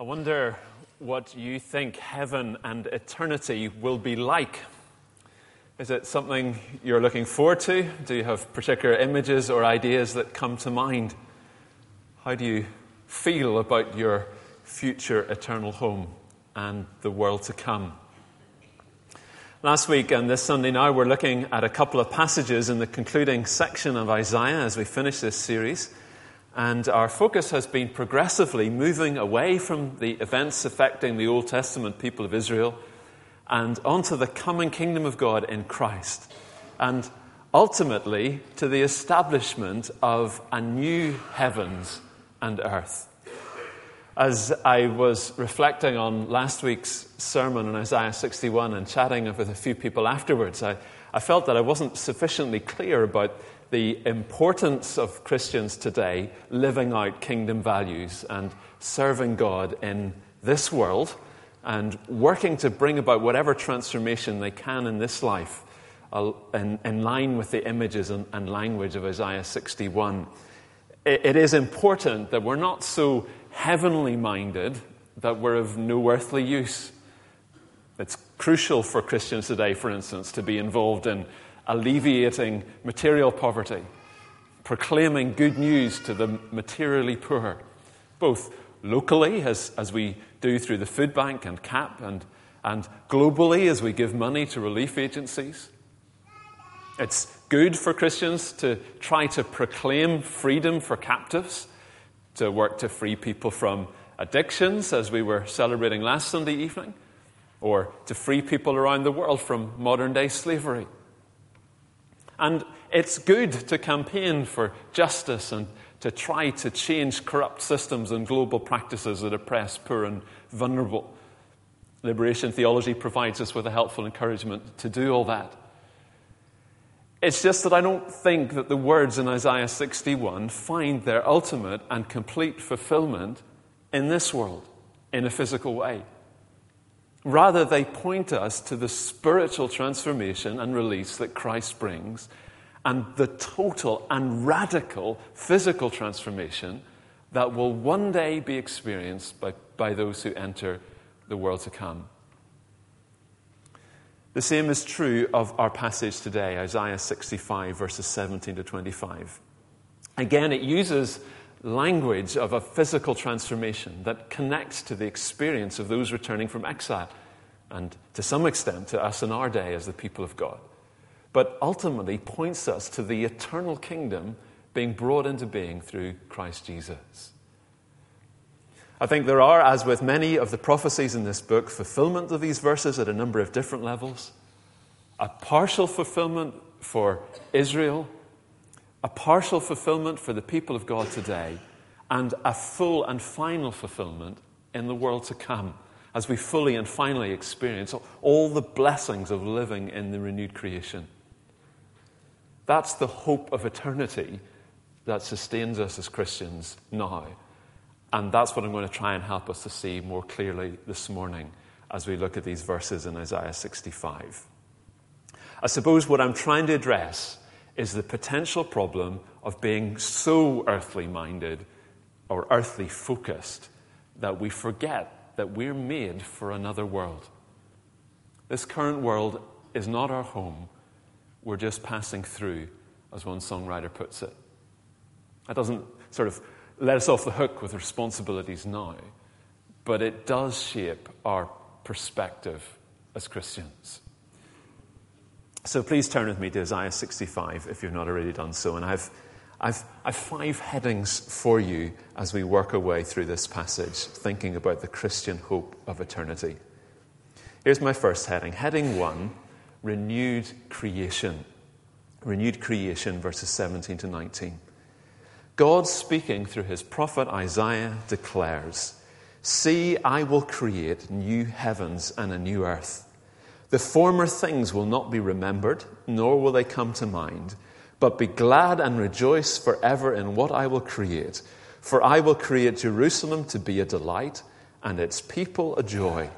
I wonder what you think heaven and eternity will be like. Is it something you're looking forward to? Do you have particular images or ideas that come to mind? How do you feel about your future eternal home and the world to come? Last week and this Sunday now, we're looking at a couple of passages in the concluding section of Isaiah as we finish this series. And our focus has been progressively moving away from the events affecting the Old Testament people of Israel and onto the coming kingdom of God in Christ. And ultimately to the establishment of a new heavens and earth. As I was reflecting on last week's sermon on Isaiah 61 and chatting with a few people afterwards, I, I felt that I wasn't sufficiently clear about the importance of Christians today living out kingdom values and serving God in this world and working to bring about whatever transformation they can in this life uh, in, in line with the images and, and language of Isaiah 61. It, it is important that we're not so heavenly minded that we're of no earthly use. It's crucial for Christians today, for instance, to be involved in alleviating material poverty, proclaiming good news to the materially poor, both locally, as, as we do through the food bank and CAP, and, and globally as we give money to relief agencies. It's good for Christians to try to proclaim freedom for captives, to work to free people from addictions, as we were celebrating last Sunday evening, or to free people around the world from modern day slavery. And it's good to campaign for justice and to try to change corrupt systems and global practices that oppress poor and vulnerable. Liberation theology provides us with a helpful encouragement to do all that. It's just that I don't think that the words in Isaiah 61 find their ultimate and complete fulfillment in this world in a physical way. Rather, they point us to the spiritual transformation and release that Christ brings and the total and radical physical transformation that will one day be experienced by, by those who enter the world to come. The same is true of our passage today, Isaiah 65, verses 17 to 25. Again, it uses language of a physical transformation that connects to the experience of those returning from exile, and to some extent to us in our day as the people of God, but ultimately points us to the eternal kingdom being brought into being through Christ Jesus. I think there are, as with many of the prophecies in this book, fulfillment of these verses at a number of different levels. A partial fulfillment for Israel a partial fulfillment for the people of God today, and a full and final fulfillment in the world to come as we fully and finally experience all the blessings of living in the renewed creation. That's the hope of eternity that sustains us as Christians now. And that's what I'm going to try and help us to see more clearly this morning as we look at these verses in Isaiah 65. I suppose what I'm trying to address is the potential problem of being so earthly minded or earthly focused that we forget that we're made for another world. This current world is not our home, we're just passing through, as one songwriter puts it. That doesn't sort of let us off the hook with responsibilities now, but it does shape our perspective as Christians. So please turn with me to Isaiah 65 if you've not already done so. And I've, I've, I've five headings for you as we work our way through this passage, thinking about the Christian hope of eternity. Here's my first heading. Heading one renewed creation. Renewed creation, verses 17 to 19. God, speaking through his prophet Isaiah, declares See, I will create new heavens and a new earth. The former things will not be remembered, nor will they come to mind. But be glad and rejoice forever in what I will create. For I will create Jerusalem to be a delight, and its people a joy.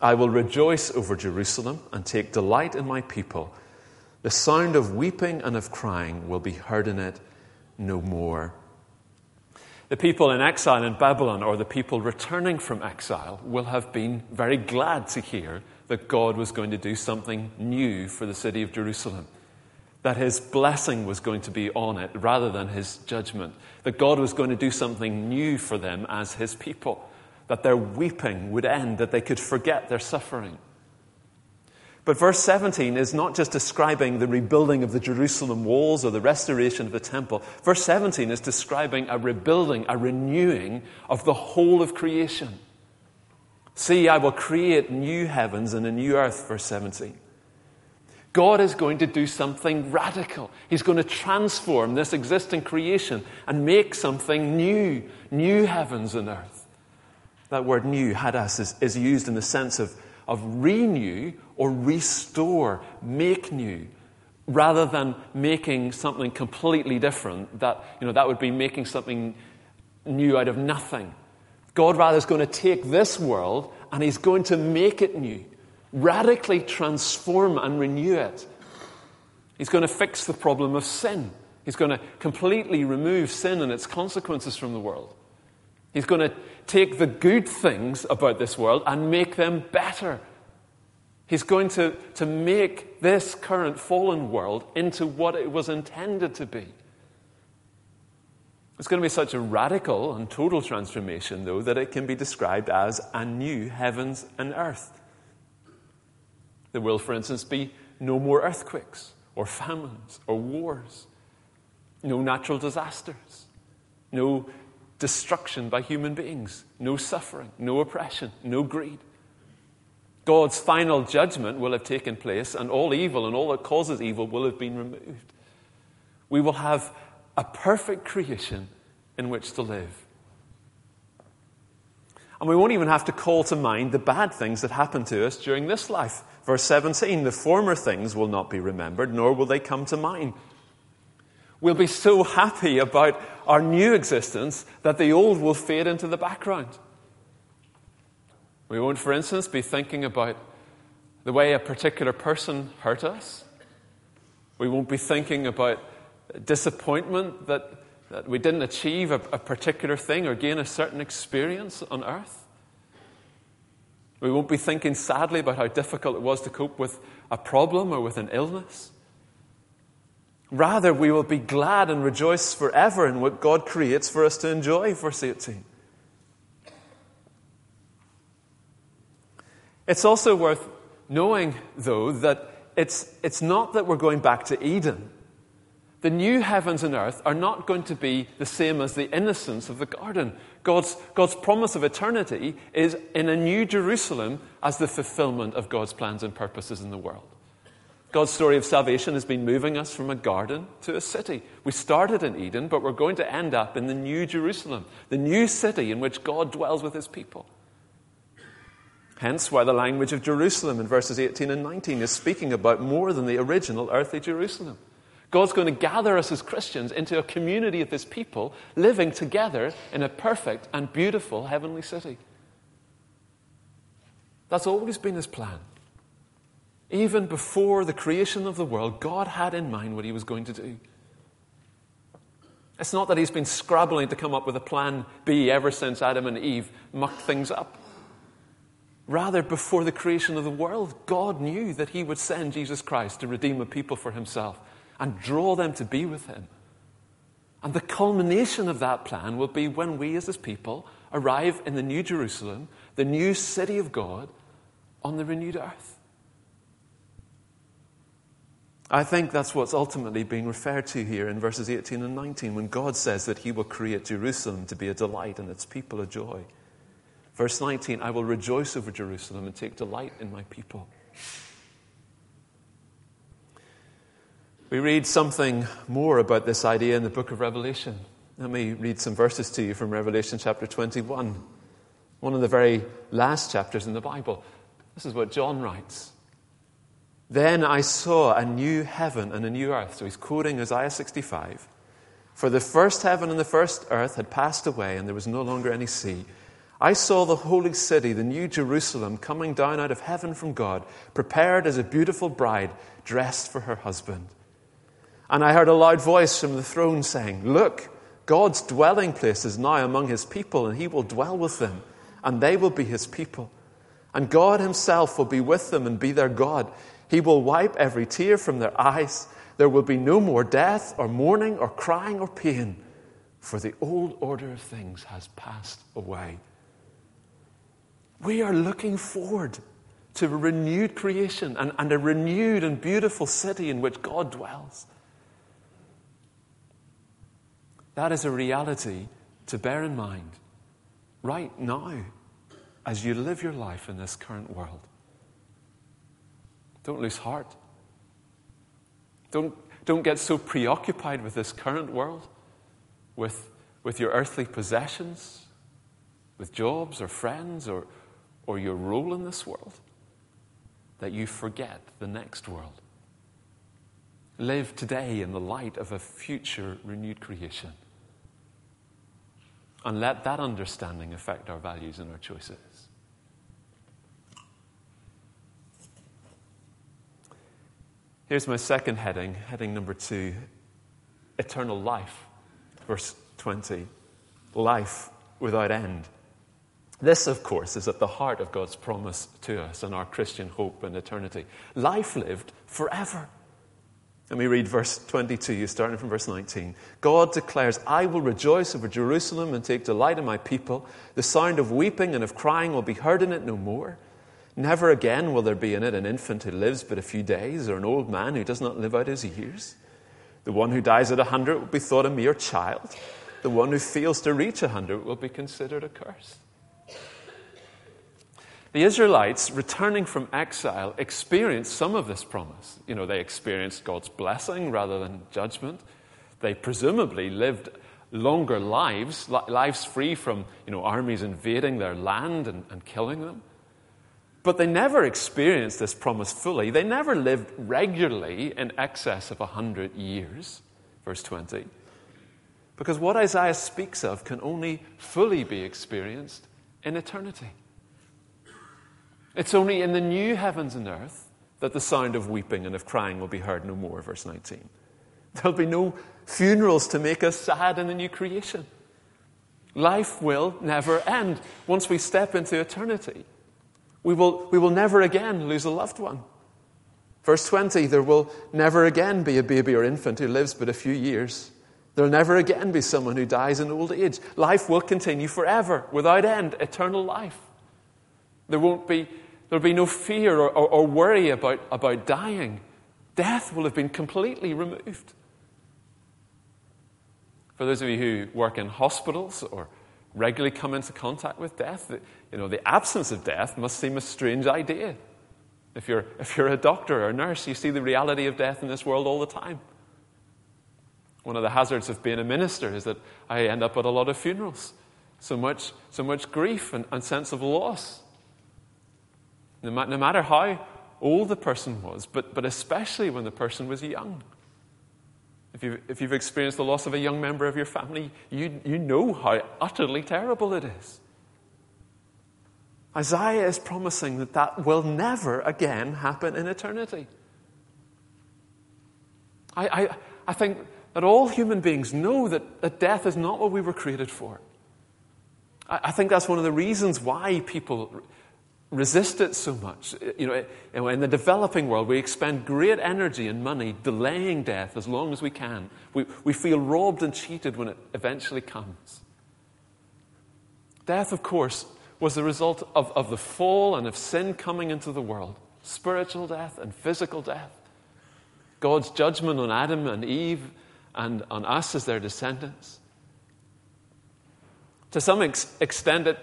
I will rejoice over Jerusalem and take delight in my people. The sound of weeping and of crying will be heard in it no more. The people in exile in Babylon or the people returning from exile will have been very glad to hear that God was going to do something new for the city of Jerusalem. That his blessing was going to be on it rather than his judgment. That God was going to do something new for them as his people. That their weeping would end, that they could forget their suffering. But verse 17 is not just describing the rebuilding of the Jerusalem walls or the restoration of the temple. Verse 17 is describing a rebuilding, a renewing of the whole of creation. See, I will create new heavens and a new earth, verse 17. God is going to do something radical. He's going to transform this existing creation and make something new, new heavens and earth. That word new, hadas, is, is used in the sense of of renew or restore, make new, rather than making something completely different. That, you know, that would be making something new out of nothing. God rather is going to take this world and He's going to make it new, radically transform and renew it. He's going to fix the problem of sin. He's going to completely remove sin and its consequences from the world. He's going to take the good things about this world and make them better. He's going to, to make this current fallen world into what it was intended to be. It's going to be such a radical and total transformation, though, that it can be described as a new heavens and earth. There will, for instance, be no more earthquakes or famines or wars, no natural disasters, no destruction by human beings, no suffering, no oppression, no greed. God's final judgment will have taken place, and all evil and all that causes evil will have been removed. We will have a perfect creation in which to live. And we won't even have to call to mind the bad things that happened to us during this life. Verse 17 the former things will not be remembered, nor will they come to mind. We'll be so happy about our new existence that the old will fade into the background. We won't, for instance, be thinking about the way a particular person hurt us. We won't be thinking about disappointment that, that we didn't achieve a, a particular thing or gain a certain experience on earth. We won't be thinking sadly about how difficult it was to cope with a problem or with an illness. Rather, we will be glad and rejoice forever in what God creates for us to enjoy, verse 18. It's also worth knowing, though, that it's, it's not that we're going back to Eden. The new heavens and earth are not going to be the same as the innocence of the garden. God's, God's promise of eternity is in a new Jerusalem as the fulfillment of God's plans and purposes in the world. God's story of salvation has been moving us from a garden to a city. We started in Eden, but we're going to end up in the new Jerusalem, the new city in which God dwells with his people. Hence, why the language of Jerusalem in verses 18 and 19 is speaking about more than the original earthly Jerusalem. God's going to gather us as Christians into a community of his people living together in a perfect and beautiful heavenly city. That's always been his plan. Even before the creation of the world, God had in mind what he was going to do. It's not that he's been scrabbling to come up with a plan B ever since Adam and Eve mucked things up. Rather, before the creation of the world, God knew that he would send Jesus Christ to redeem a people for himself and draw them to be with him. And the culmination of that plan will be when we, as his people, arrive in the New Jerusalem, the new city of God, on the renewed earth. I think that's what's ultimately being referred to here in verses 18 and 19 when God says that He will create Jerusalem to be a delight and its people a joy. Verse 19 I will rejoice over Jerusalem and take delight in my people. We read something more about this idea in the book of Revelation. Let me read some verses to you from Revelation chapter 21, one of the very last chapters in the Bible. This is what John writes. Then I saw a new heaven and a new earth. So he's quoting Isaiah 65. For the first heaven and the first earth had passed away, and there was no longer any sea. I saw the holy city, the new Jerusalem, coming down out of heaven from God, prepared as a beautiful bride dressed for her husband. And I heard a loud voice from the throne saying, Look, God's dwelling place is now among his people, and he will dwell with them, and they will be his people. And God himself will be with them and be their God. He will wipe every tear from their eyes. There will be no more death, or mourning, or crying, or pain, for the old order of things has passed away. We are looking forward to a renewed creation and, and a renewed and beautiful city in which God dwells. That is a reality to bear in mind right now as you live your life in this current world. Don't lose heart. Don't, don't get so preoccupied with this current world, with, with your earthly possessions, with jobs or friends or, or your role in this world, that you forget the next world. Live today in the light of a future renewed creation. And let that understanding affect our values and our choices. Here's my second heading, heading number two eternal life. Verse 20 life without end. This, of course, is at the heart of God's promise to us and our Christian hope in eternity. Life lived forever. Let me read verse 22, starting from verse 19. God declares, I will rejoice over Jerusalem and take delight in my people. The sound of weeping and of crying will be heard in it no more. Never again will there be in it an infant who lives but a few days, or an old man who does not live out his years. The one who dies at a hundred will be thought a mere child. The one who fails to reach a hundred will be considered accursed. The Israelites, returning from exile, experienced some of this promise. You know, they experienced God's blessing rather than judgment. They presumably lived longer lives, lives free from you know, armies invading their land and, and killing them. But they never experienced this promise fully. They never lived regularly in excess of 100 years, verse 20. Because what Isaiah speaks of can only fully be experienced in eternity. It's only in the new heavens and earth that the sound of weeping and of crying will be heard no more, verse 19. There'll be no funerals to make us sad in the new creation. Life will never end. Once we step into eternity, we will, we will never again lose a loved one. Verse 20 there will never again be a baby or infant who lives but a few years. There'll never again be someone who dies in old age. Life will continue forever, without end, eternal life. There won't be There'll be no fear or, or, or worry about, about dying. Death will have been completely removed. For those of you who work in hospitals or regularly come into contact with death, you know, the absence of death must seem a strange idea. If you're, if you're a doctor or a nurse, you see the reality of death in this world all the time. One of the hazards of being a minister is that I end up at a lot of funerals. So much, so much grief and, and sense of loss no, matter how old the person was, but, but especially when the person was young. If, you, if you've experienced the loss of a young member of your family, you, you know how utterly terrible it is. Isaiah is promising that that will never again happen in eternity. I, I, I think that all human beings know that, that death is not what we were created for. I, I think that's one of the reasons why people resist it so much. You know, in the developing world, we expend great energy and money delaying death as long as we can. We, we feel robbed and cheated when it eventually comes. Death, of course, was the result of, of the fall and of sin coming into the world spiritual death and physical death. God's judgment on Adam and Eve and on us as their descendants. To some ex- extent, it,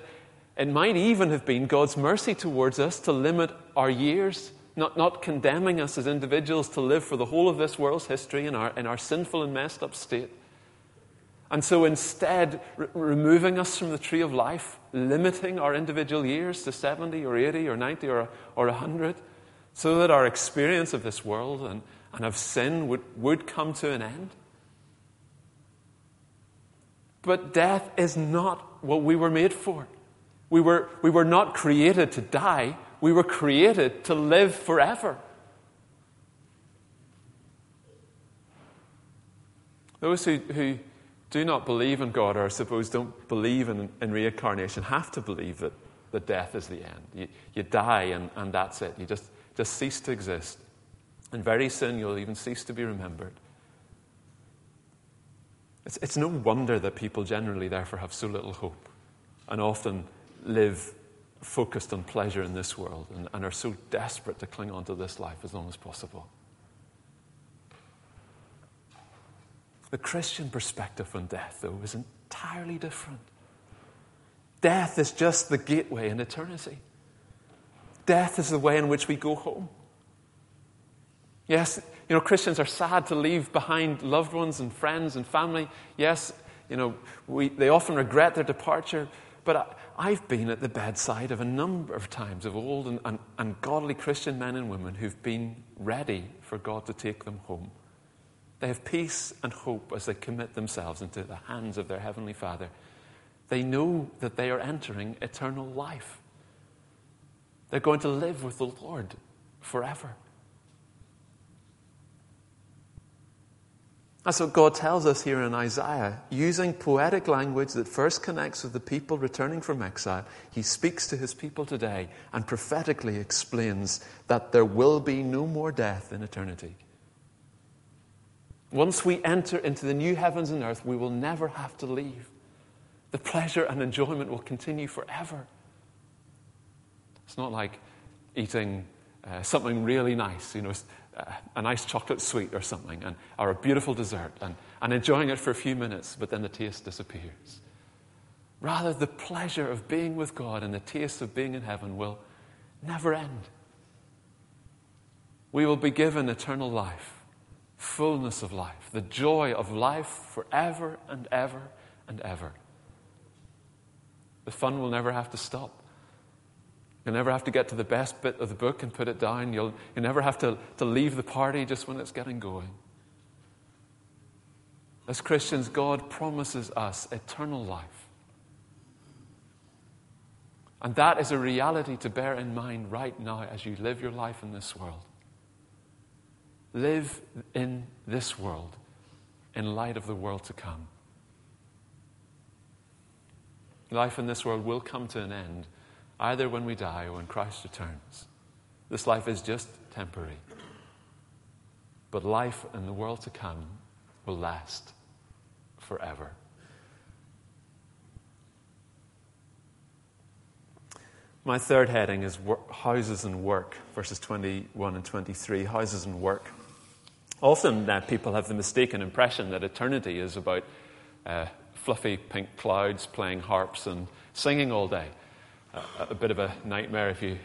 it might even have been God's mercy towards us to limit our years, not, not condemning us as individuals to live for the whole of this world's history in our, in our sinful and messed up state. And so instead, re- removing us from the tree of life, limiting our individual years to 70 or 80 or 90 or, or 100, so that our experience of this world and, and of sin would, would come to an end. But death is not what we were made for. We were, we were not created to die, we were created to live forever. Those who, who, do not believe in God, or I suppose don't believe in, in reincarnation, have to believe that, that death is the end. You, you die and, and that's it. You just, just cease to exist. And very soon you'll even cease to be remembered. It's, it's no wonder that people generally, therefore, have so little hope and often live focused on pleasure in this world and, and are so desperate to cling on to this life as long as possible. The Christian perspective on death, though, is entirely different. Death is just the gateway in eternity. Death is the way in which we go home. Yes, you know, Christians are sad to leave behind loved ones and friends and family. Yes, you know, we, they often regret their departure. But I, have been at the bedside of a number of times of old and, and, and godly Christian men and women who've been ready for God to take them home. They have peace and hope as they commit themselves into the hands of their Heavenly Father. They know that they are entering eternal life. They're going to live with the Lord forever. That's what God tells us here in Isaiah. Using poetic language that first connects with the people returning from exile, he speaks to his people today and prophetically explains that there will be no more death in eternity. Once we enter into the new heavens and earth, we will never have to leave. The pleasure and enjoyment will continue forever. It's not like eating uh, something really nice, you know, a nice chocolate sweet or something, and, or a beautiful dessert, and, and enjoying it for a few minutes, but then the taste disappears. Rather, the pleasure of being with God and the taste of being in heaven will never end. We will be given eternal life, fullness of life, the joy of life forever and ever and ever. The fun will never have to stop. You'll never have to get to the best bit of the book and put it down. You'll, you'll never have to, to leave the party just when it's getting going. As Christians, God promises us eternal life. And that is a reality to bear in mind right now as you live your life in this world. Live in this world in light of the world to come. Life in this world will come to an end either when we die or when Christ returns. This life is just temporary. But life in the world to come will last forever. My third heading is houses and work, verses 21 and 23. Houses and work. Often uh, people have the mistaken impression that eternity is about uh, fluffy pink clouds playing harps and singing all day a, a bit of a nightmare if you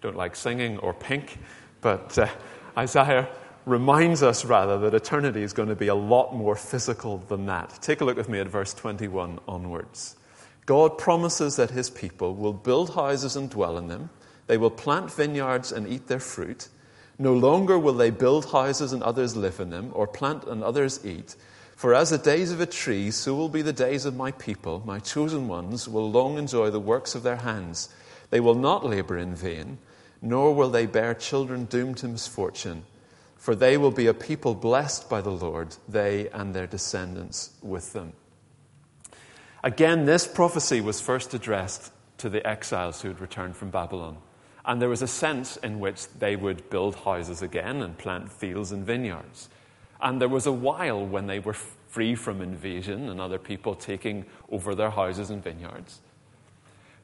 don't like singing or pink. But uh, Isaiah reminds us rather that eternity is going to be a lot more physical than that. Take a look with me at verse 21 onwards. God promises that his people will build houses and dwell in them. They will plant vineyards and eat their fruit. No longer will they build houses and others live in them, or plant and others eat. For as the days of a tree, so will be the days of my people. My chosen ones will long enjoy the works of their hands. They will not labor in vain, nor will they bear children doomed to misfortune. For they will be a people blessed by the Lord, they and their descendants with them. Again, this prophecy was first addressed to the exiles who had returned from Babylon. And there was a sense in which they would build houses again and plant fields and vineyards. And there was a while when they were free from invasion and other people taking over their houses and vineyards.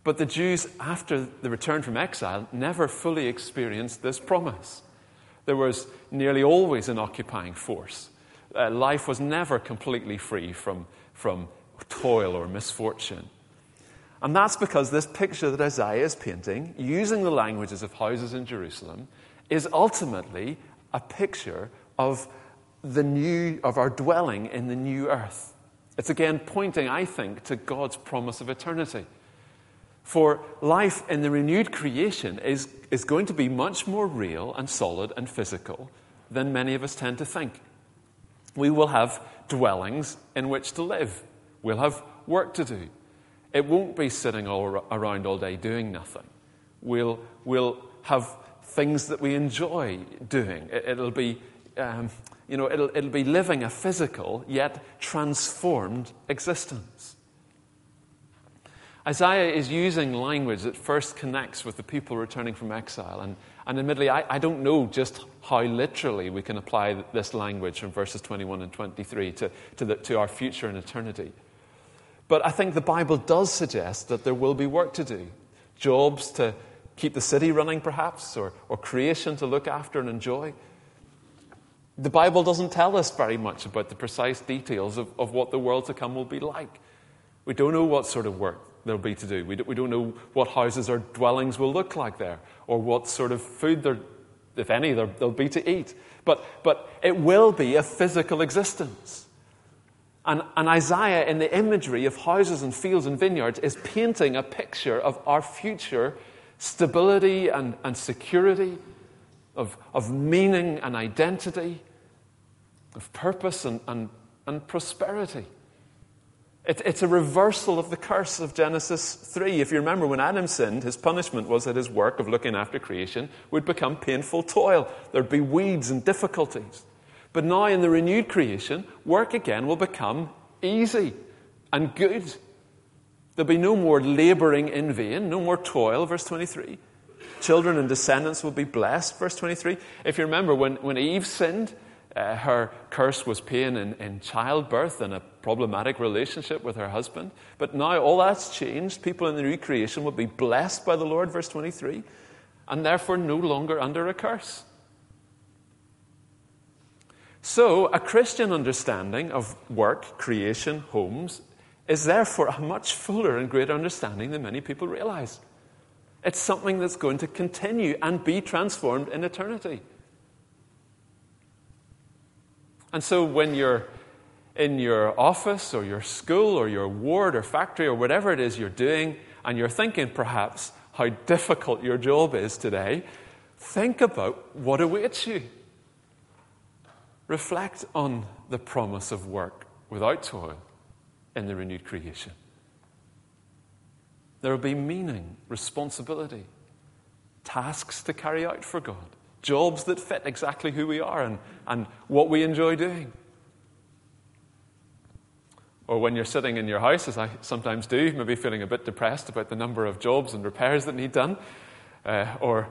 But the Jews, after the return from exile, never fully experienced this promise. There was nearly always an occupying force. Uh, life was never completely free from, from toil or misfortune. And that's because this picture that Isaiah is painting, using the languages of houses in Jerusalem, is ultimately a picture of the new, of our dwelling in the new earth. It's again pointing, I think, to God's promise of eternity. For life in the renewed creation is, is going to be much more real and solid and physical than many of us tend to think. We will have dwellings in which to live, we'll have work to do. It won't be sitting all around all day doing nothing. We'll, we'll have things that we enjoy doing. It, will be um, You know, it'll, it'll be living a physical yet transformed existence. Isaiah is using language that first connects with the people returning from exile. And, and admittedly, I, I don't know just how literally we can apply this language from verses 21 and 23 to, to, the, to our future and eternity. But I think the Bible does suggest that there will be work to do jobs to keep the city running, perhaps, or, or creation to look after and enjoy. The Bible doesn't tell us very much about the precise details of, of what the world to come will be like. We don't know what sort of work there'll be to do. We, do, we don't know what houses or dwellings will look like there, or what sort of food there, if any, there, there'll be to eat. But, but it will be a physical existence. And, and Isaiah, in the imagery of houses and fields and vineyards, is painting a picture of our future stability and, and security, of, of meaning and identity, of purpose and, and, and prosperity. It, it's a reversal of the curse of Genesis 3. If you remember, when Adam sinned, his punishment was that his work of looking after creation would become painful toil. There'd be weeds and difficulties. But now, in the renewed creation, work again will become easy and good. There'll be no more laboring in vain, no more toil, verse 23. Children and descendants will be blessed, verse 23. If you remember, when, when Eve sinned, uh, her curse was pain in, in childbirth and a problematic relationship with her husband. But now all that's changed. People in the new creation will be blessed by the Lord, verse 23, and therefore no longer under a curse. So, a Christian understanding of work, creation, homes, is therefore a much fuller and greater understanding than many people realize. It's something that's going to continue and be transformed in eternity. And so, when you're in your office or your school or your ward or factory or whatever it is you're doing, and you're thinking perhaps how difficult your job is today, think about what awaits you. Reflect on the promise of work without toil in the renewed creation. There will be meaning, responsibility, tasks to carry out for God, jobs that fit exactly who we are and, and what we enjoy doing. Or when you're sitting in your house, as I sometimes do, maybe feeling a bit depressed about the number of jobs and repairs that need done, uh, or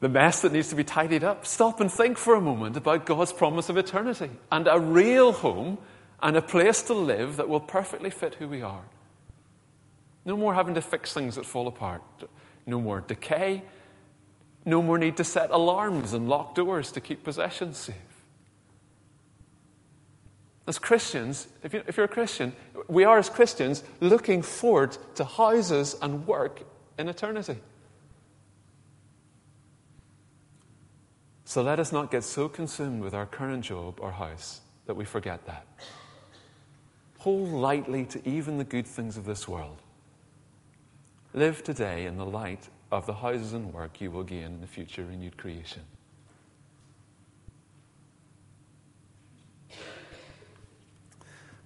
the mess that needs to be tidied up, stop and think for a moment about God's promise of eternity and a real home and a place to live that will perfectly fit who we are. No more having to fix things that fall apart. No more decay. No more need to set alarms and lock doors to keep possessions safe. As Christians, if, you, are a Christian, we are as Christians looking forward to houses and work in eternity. So let us not get so consumed with our current job or house that we forget that. Hold lightly to even the good things of this world. Live today in the light of the houses and work you will gain in the future renewed creation.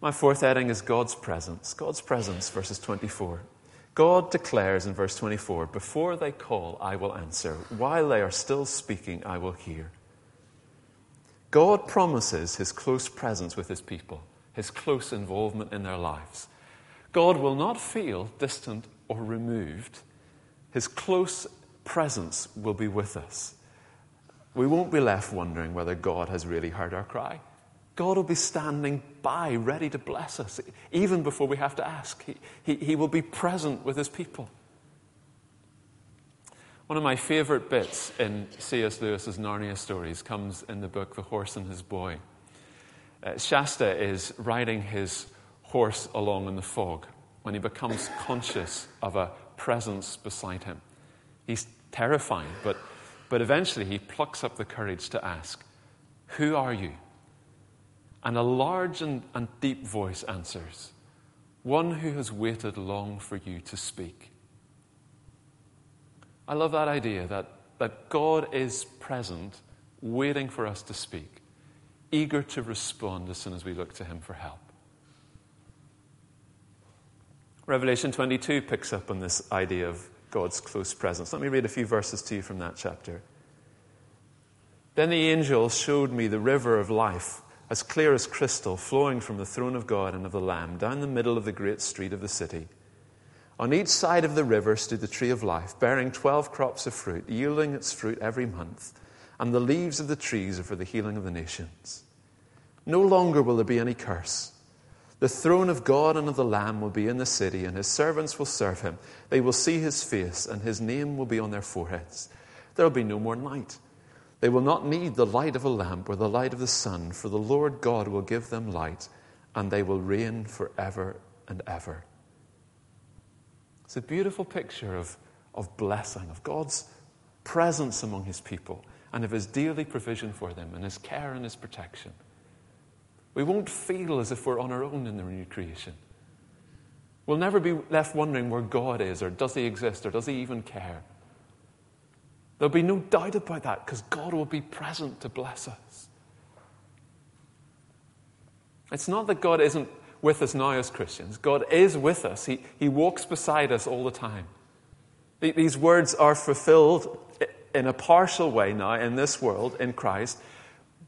My fourth heading is God's presence. God's presence, verses 24. God declares in verse 24, Before they call, I will answer. While they are still speaking, I will hear. God promises his close presence with his people, his close involvement in their lives. God will not feel distant or removed. His close presence will be with us. We won't be left wondering whether God has really heard our cry. God will be standing by, ready to bless us, even before we have to ask. He, he, he will be present with his people. One of my favorite bits in C.S. Lewis's Narnia stories comes in the book The Horse and His Boy. Uh, Shasta is riding his horse along in the fog when he becomes conscious of a presence beside him. He's terrified, but, but eventually he plucks up the courage to ask, Who are you? And a large and, and deep voice answers, One who has waited long for you to speak. I love that idea that, that God is present, waiting for us to speak, eager to respond as soon as we look to Him for help. Revelation 22 picks up on this idea of God's close presence. Let me read a few verses to you from that chapter. Then the angel showed me the river of life as clear as crystal, flowing from the throne of God and of the Lamb down the middle of the great street of the city. On each side of the river stood the tree of life, bearing twelve crops of fruit, yielding its fruit every month, and the leaves of the trees are for the healing of the nations. No longer will there be any curse. The throne of God and of the Lamb will be in the city, and his servants will serve him. They will see his face, and his name will be on their foreheads. There will be no more night. They will not need the light of a lamp or the light of the sun, for the Lord God will give them light, and they will reign forever and ever. It's a beautiful picture of, of blessing, of God's presence among his people, and of his daily provision for them, and his care and his protection. We won't feel as if we're on our own in the new creation. We'll never be left wondering where God is, or does he exist, or does he even care. There'll be no doubt about that because God will be present to bless us. It's not that God isn't with us now as Christians, God is with us. He, he walks beside us all the time. These words are fulfilled in a partial way now in this world, in Christ,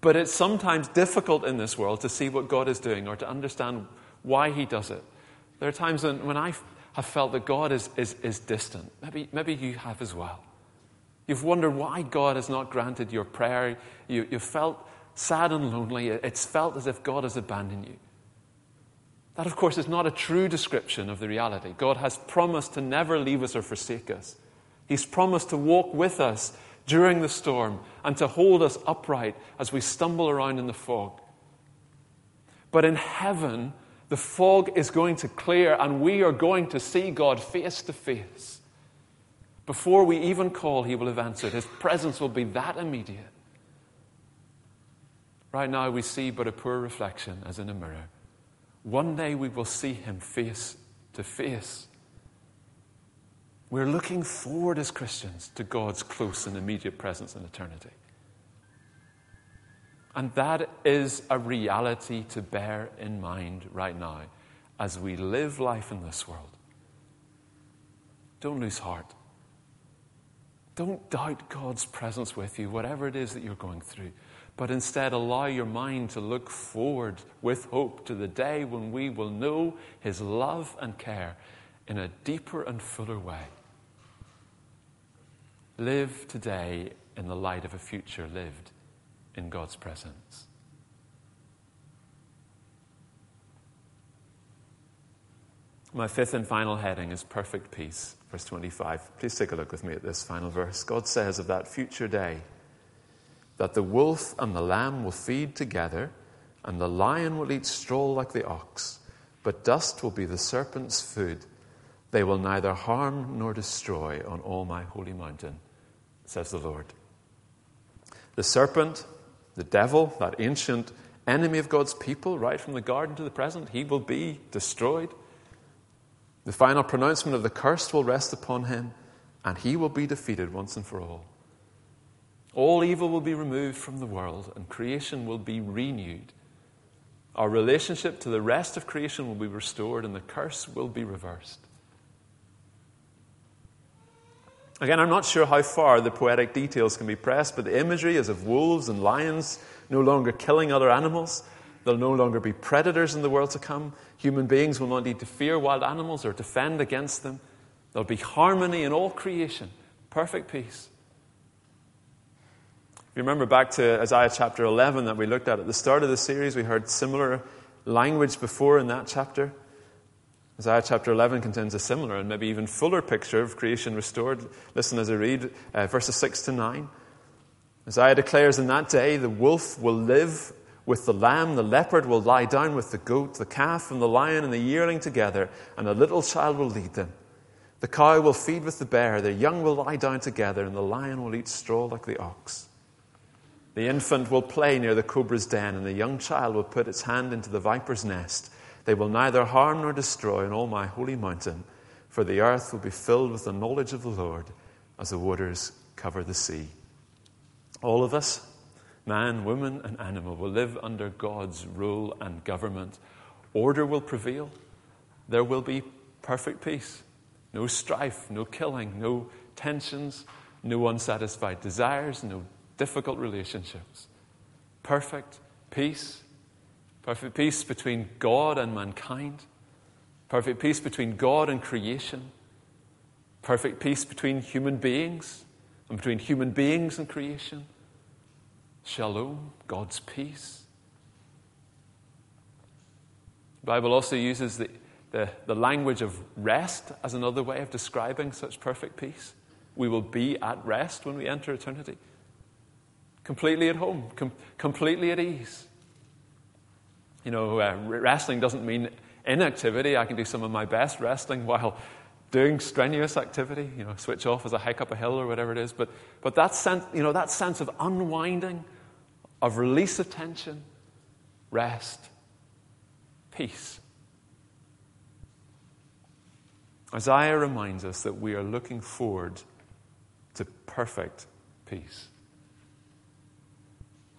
but it's sometimes difficult in this world to see what God is doing or to understand why He does it. There are times when, when I have felt that God is, is, is distant. Maybe, maybe you have as well. You've wondered why God has not granted your prayer. You, you felt sad and lonely. It's felt as if God has abandoned you. That, of course, is not a true description of the reality. God has promised to never leave us or forsake us. He's promised to walk with us during the storm and to hold us upright as we stumble around in the fog. But in heaven, the fog is going to clear and we are going to see God face to face. Before we even call, He will have answered. His presence will be that immediate. Right now, we see but a poor reflection as in a mirror. One day we will see Him face to face. We're looking forward as Christians to God's close and immediate presence in eternity. And that is a reality to bear in mind right now as we live life in this world. Don't lose heart. Don't doubt God's presence with you, whatever it is that you're going through, but instead allow your mind to look forward with hope to the day when we will know His love and care in a deeper and fuller way. Live today in the light of a future lived in God's presence. My fifth and final heading is perfect peace. Verse 25. Please take a look with me at this final verse. God says of that future day that the wolf and the lamb will feed together, and the lion will eat straw like the ox, but dust will be the serpent's food. They will neither harm nor destroy on all my holy mountain, says the Lord. The serpent, the devil, that ancient enemy of God's people, right from the garden to the present, he will be destroyed. The final pronouncement of the curse will rest upon him, and he will be defeated once and for all. All evil will be removed from the world, and creation will be renewed. Our relationship to the rest of creation will be restored, and the curse will be reversed. Again, I'm not sure how far the poetic details can be pressed, but the imagery is of wolves and lions no longer killing other animals There'll no longer be predators in the world to come. Human beings will not need to fear wild animals or defend against them. There'll be harmony in all creation, perfect peace. If you remember back to Isaiah chapter 11 that we looked at at the start of the series, we heard similar language before in that chapter. Isaiah chapter 11 contains a similar and maybe even fuller picture of creation restored. Listen as I read uh, verses 6 to 9. Isaiah declares, In that day the wolf will live with the lamb, the leopard will lie down with the goat, the calf and the lion and the yearling together, and a little child will lead them. The cow will feed with the bear, their young will lie down together, and the lion will eat straw like the ox. The infant will play near the cobra's den, and the young child will put its hand into the viper's nest. They will neither harm nor destroy on all my holy mountain, for the earth will be filled with the knowledge of the Lord as the waters cover the sea. All of us, Man, woman, and animal will live under God's rule and government. Order will prevail. There will be perfect peace. No strife, no killing, no tensions, no unsatisfied desires, no difficult relationships. Perfect peace perfect peace between God and mankind, perfect peace between God and creation, perfect peace between human beings and between human beings and creation. Shalom, God's peace. The Bible also uses the, the, the language of rest as another way of describing such perfect peace. We will be at rest when we enter eternity. Completely at home, com- completely at ease. You know, uh, resting doesn't mean inactivity. I can do some of my best wrestling while doing strenuous activity, you know, switch off as I hike up a hill or whatever it is. But, but that, sense, you know, that sense of unwinding, of release of tension, rest, peace. Isaiah reminds us that we are looking forward to perfect peace.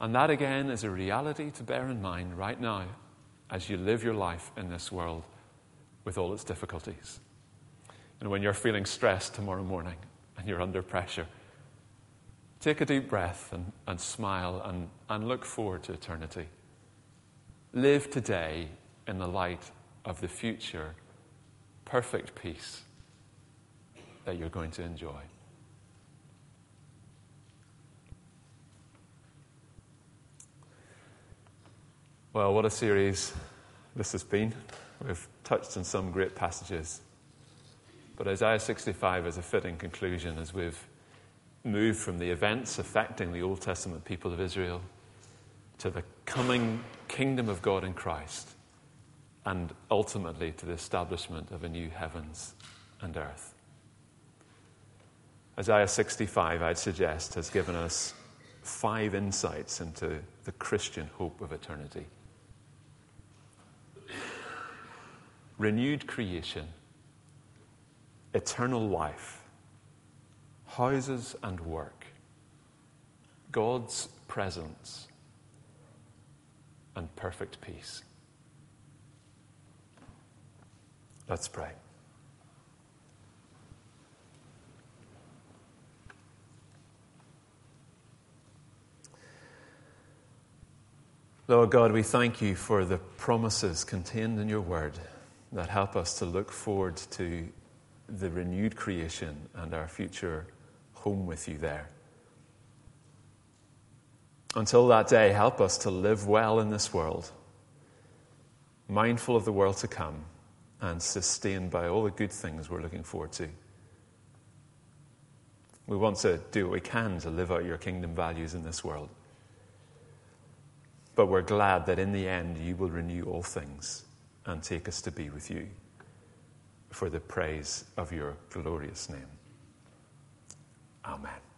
And that again is a reality to bear in mind right now as you live your life in this world with all its difficulties. And when you're feeling stressed tomorrow morning and you're under pressure, take a deep breath and, and smile and, and look forward to eternity. Live today in the light of the future perfect peace that you're going to enjoy. Well, what a series this has been. We've touched on some great passages. But Isaiah 65 is a fitting conclusion as we've moved from the events affecting the Old Testament people of Israel to the coming kingdom of God in Christ and ultimately to the establishment of a new heavens and earth. Isaiah 65, I'd suggest, has given us five insights into the Christian hope of eternity. Renewed creation, eternal life, houses and work, God's presence, and perfect peace. Let's pray. Lord God, we thank you for the promises contained in your word that help us to look forward to the renewed creation and our future home with you there. Until that day, help us to live well in this world, mindful of the world to come, and sustained by all the good things we're looking forward to. We want to do what we can to live out your kingdom values in this world. But we're glad that in the end you will renew all things and take us to be with you for the praise of your glorious name. Amen.